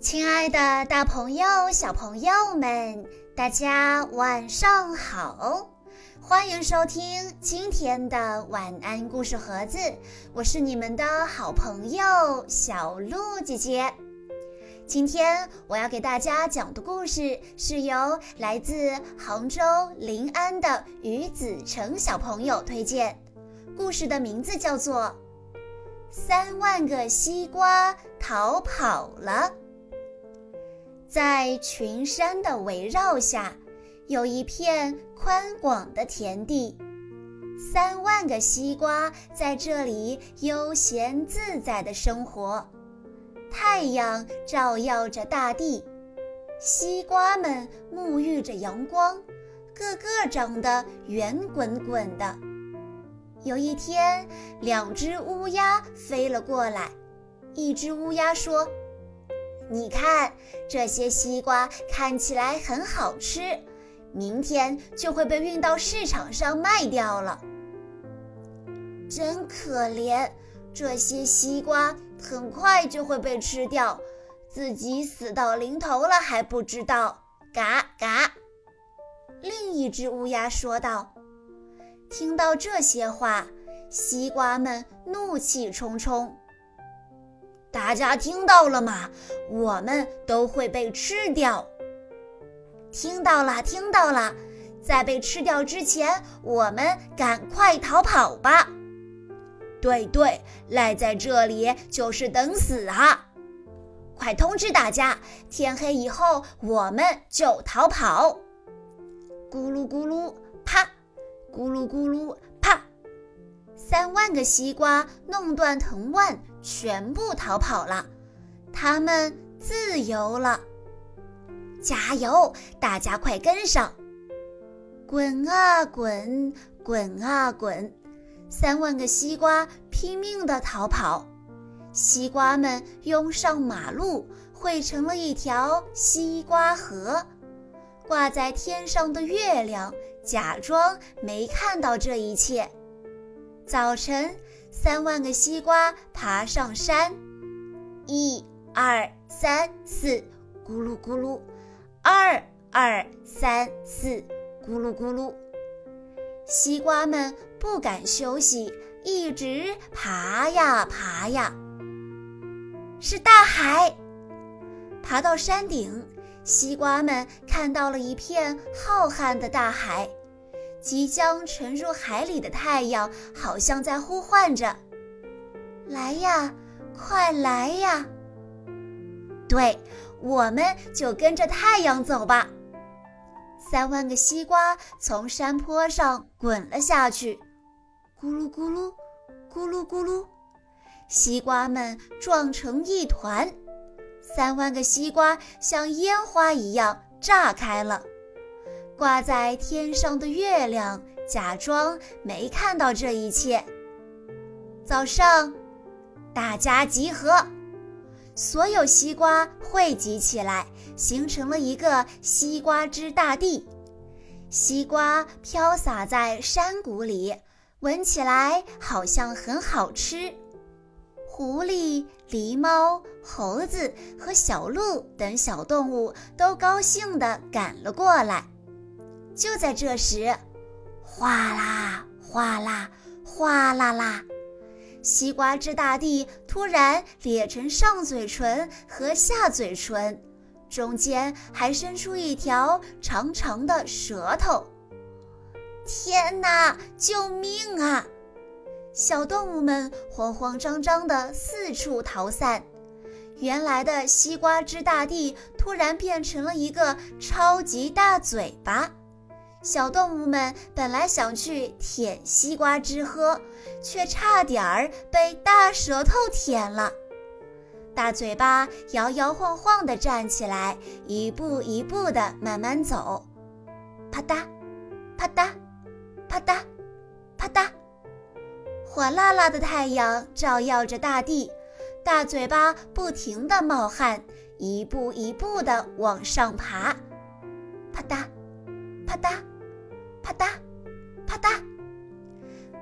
亲爱的，大朋友、小朋友们，大家晚上好！欢迎收听今天的晚安故事盒子，我是你们的好朋友小鹿姐姐。今天我要给大家讲的故事是由来自杭州临安的于子成小朋友推荐，故事的名字叫做《三万个西瓜逃跑了》。在群山的围绕下，有一片宽广的田地。三万个西瓜在这里悠闲自在的生活。太阳照耀着大地，西瓜们沐浴着阳光，个个长得圆滚滚的。有一天，两只乌鸦飞了过来，一只乌鸦说。你看，这些西瓜看起来很好吃，明天就会被运到市场上卖掉了。真可怜，这些西瓜很快就会被吃掉，自己死到临头了还不知道。嘎嘎，另一只乌鸦说道。听到这些话，西瓜们怒气冲冲。大家听到了吗？我们都会被吃掉。听到了，听到了，在被吃掉之前，我们赶快逃跑吧。对对，赖在这里就是等死啊！快通知大家，天黑以后我们就逃跑。咕噜咕噜，啪！咕噜咕噜，啪！三万个西瓜弄断藤蔓。全部逃跑了，他们自由了。加油，大家快跟上！滚啊滚，滚啊滚！三万个西瓜拼命地逃跑，西瓜们拥上马路，汇成了一条西瓜河。挂在天上的月亮假装没看到这一切。早晨。三万个西瓜爬上山，一、二、三、四，咕噜咕噜；二、二、三、四，咕噜咕噜。西瓜们不敢休息，一直爬呀爬呀。是大海。爬到山顶，西瓜们看到了一片浩瀚的大海。即将沉入海里的太阳，好像在呼唤着：“来呀，快来呀！”对，我们就跟着太阳走吧。三万个西瓜从山坡上滚了下去，咕噜咕噜，咕噜咕噜，西瓜们撞成一团，三万个西瓜像烟花一样炸开了。挂在天上的月亮假装没看到这一切。早上，大家集合，所有西瓜汇集起来，形成了一个西瓜之大地。西瓜飘洒在山谷里，闻起来好像很好吃。狐狸、狸猫、猴子和小鹿等小动物都高兴地赶了过来。就在这时，哗啦哗啦哗啦啦，西瓜之大地突然裂成上嘴唇和下嘴唇，中间还伸出一条长长的舌头。天哪！救命啊！小动物们慌慌张张地四处逃散。原来的西瓜之大地突然变成了一个超级大嘴巴。小动物们本来想去舔西瓜汁喝，却差点儿被大舌头舔了。大嘴巴摇摇晃晃地站起来，一步一步地慢慢走。啪嗒，啪嗒，啪嗒，啪嗒。火辣辣的太阳照耀着大地，大嘴巴不停地冒汗，一步一步地往上爬。啪嗒，啪嗒。啪嗒，啪嗒，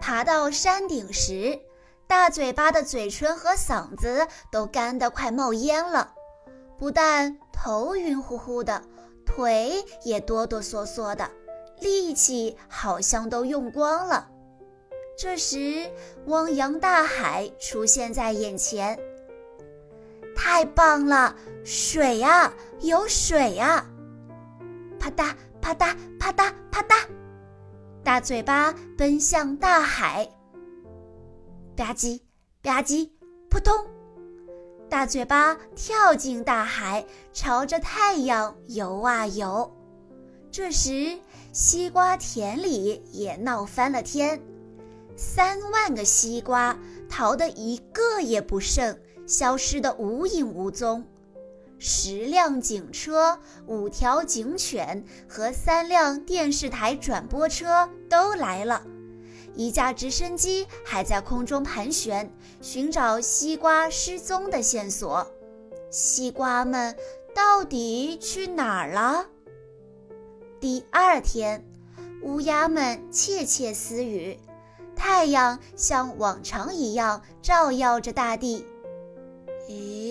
爬到山顶时，大嘴巴的嘴唇和嗓子都干得快冒烟了。不但头晕乎乎的，腿也哆哆嗦嗦的，力气好像都用光了。这时，汪洋大海出现在眼前。太棒了，水呀，有水呀！啪嗒啪嗒啪嗒啪嗒，大嘴巴奔向大海。吧唧吧唧，扑通，大嘴巴跳进大海，朝着太阳游啊游。这时，西瓜田里也闹翻了天。三万个西瓜逃得一个也不剩，消失得无影无踪。十辆警车、五条警犬和三辆电视台转播车都来了，一架直升机还在空中盘旋，寻找西瓜失踪的线索。西瓜们到底去哪儿了？第二天，乌鸦们窃窃私语。太阳像往常一样照耀着大地。诶，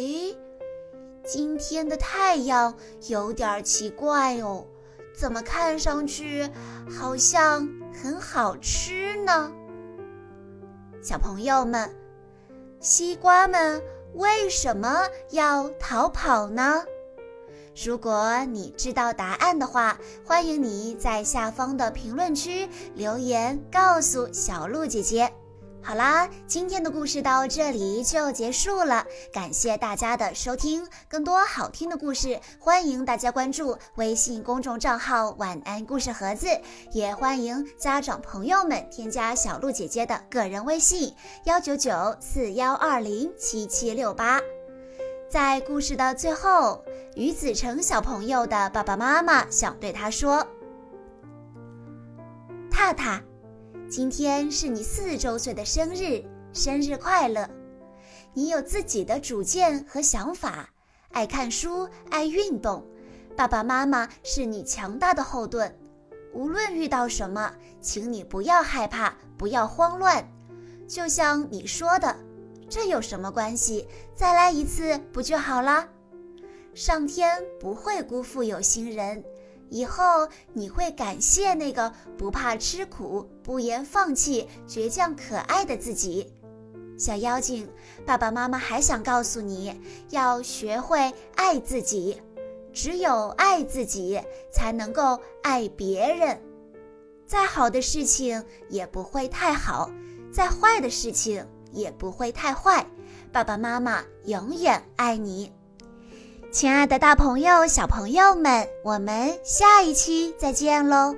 今天的太阳有点奇怪哦，怎么看上去好像很好吃呢？小朋友们，西瓜们为什么要逃跑呢？如果你知道答案的话，欢迎你在下方的评论区留言告诉小鹿姐姐。好啦，今天的故事到这里就结束了，感谢大家的收听。更多好听的故事，欢迎大家关注微信公众账号“晚安故事盒子”，也欢迎家长朋友们添加小鹿姐姐的个人微信：幺九九四幺二零七七六八。在故事的最后，于子成小朋友的爸爸妈妈想对他说：“踏踏，今天是你四周岁的生日，生日快乐！你有自己的主见和想法，爱看书，爱运动，爸爸妈妈是你强大的后盾。无论遇到什么，请你不要害怕，不要慌乱，就像你说的。”这有什么关系？再来一次不就好了？上天不会辜负有心人，以后你会感谢那个不怕吃苦、不言放弃、倔强可爱的自己。小妖精，爸爸妈妈还想告诉你，要学会爱自己，只有爱自己，才能够爱别人。再好的事情也不会太好，再坏的事情。也不会太坏，爸爸妈妈永远爱你，亲爱的大朋友、小朋友们，我们下一期再见喽。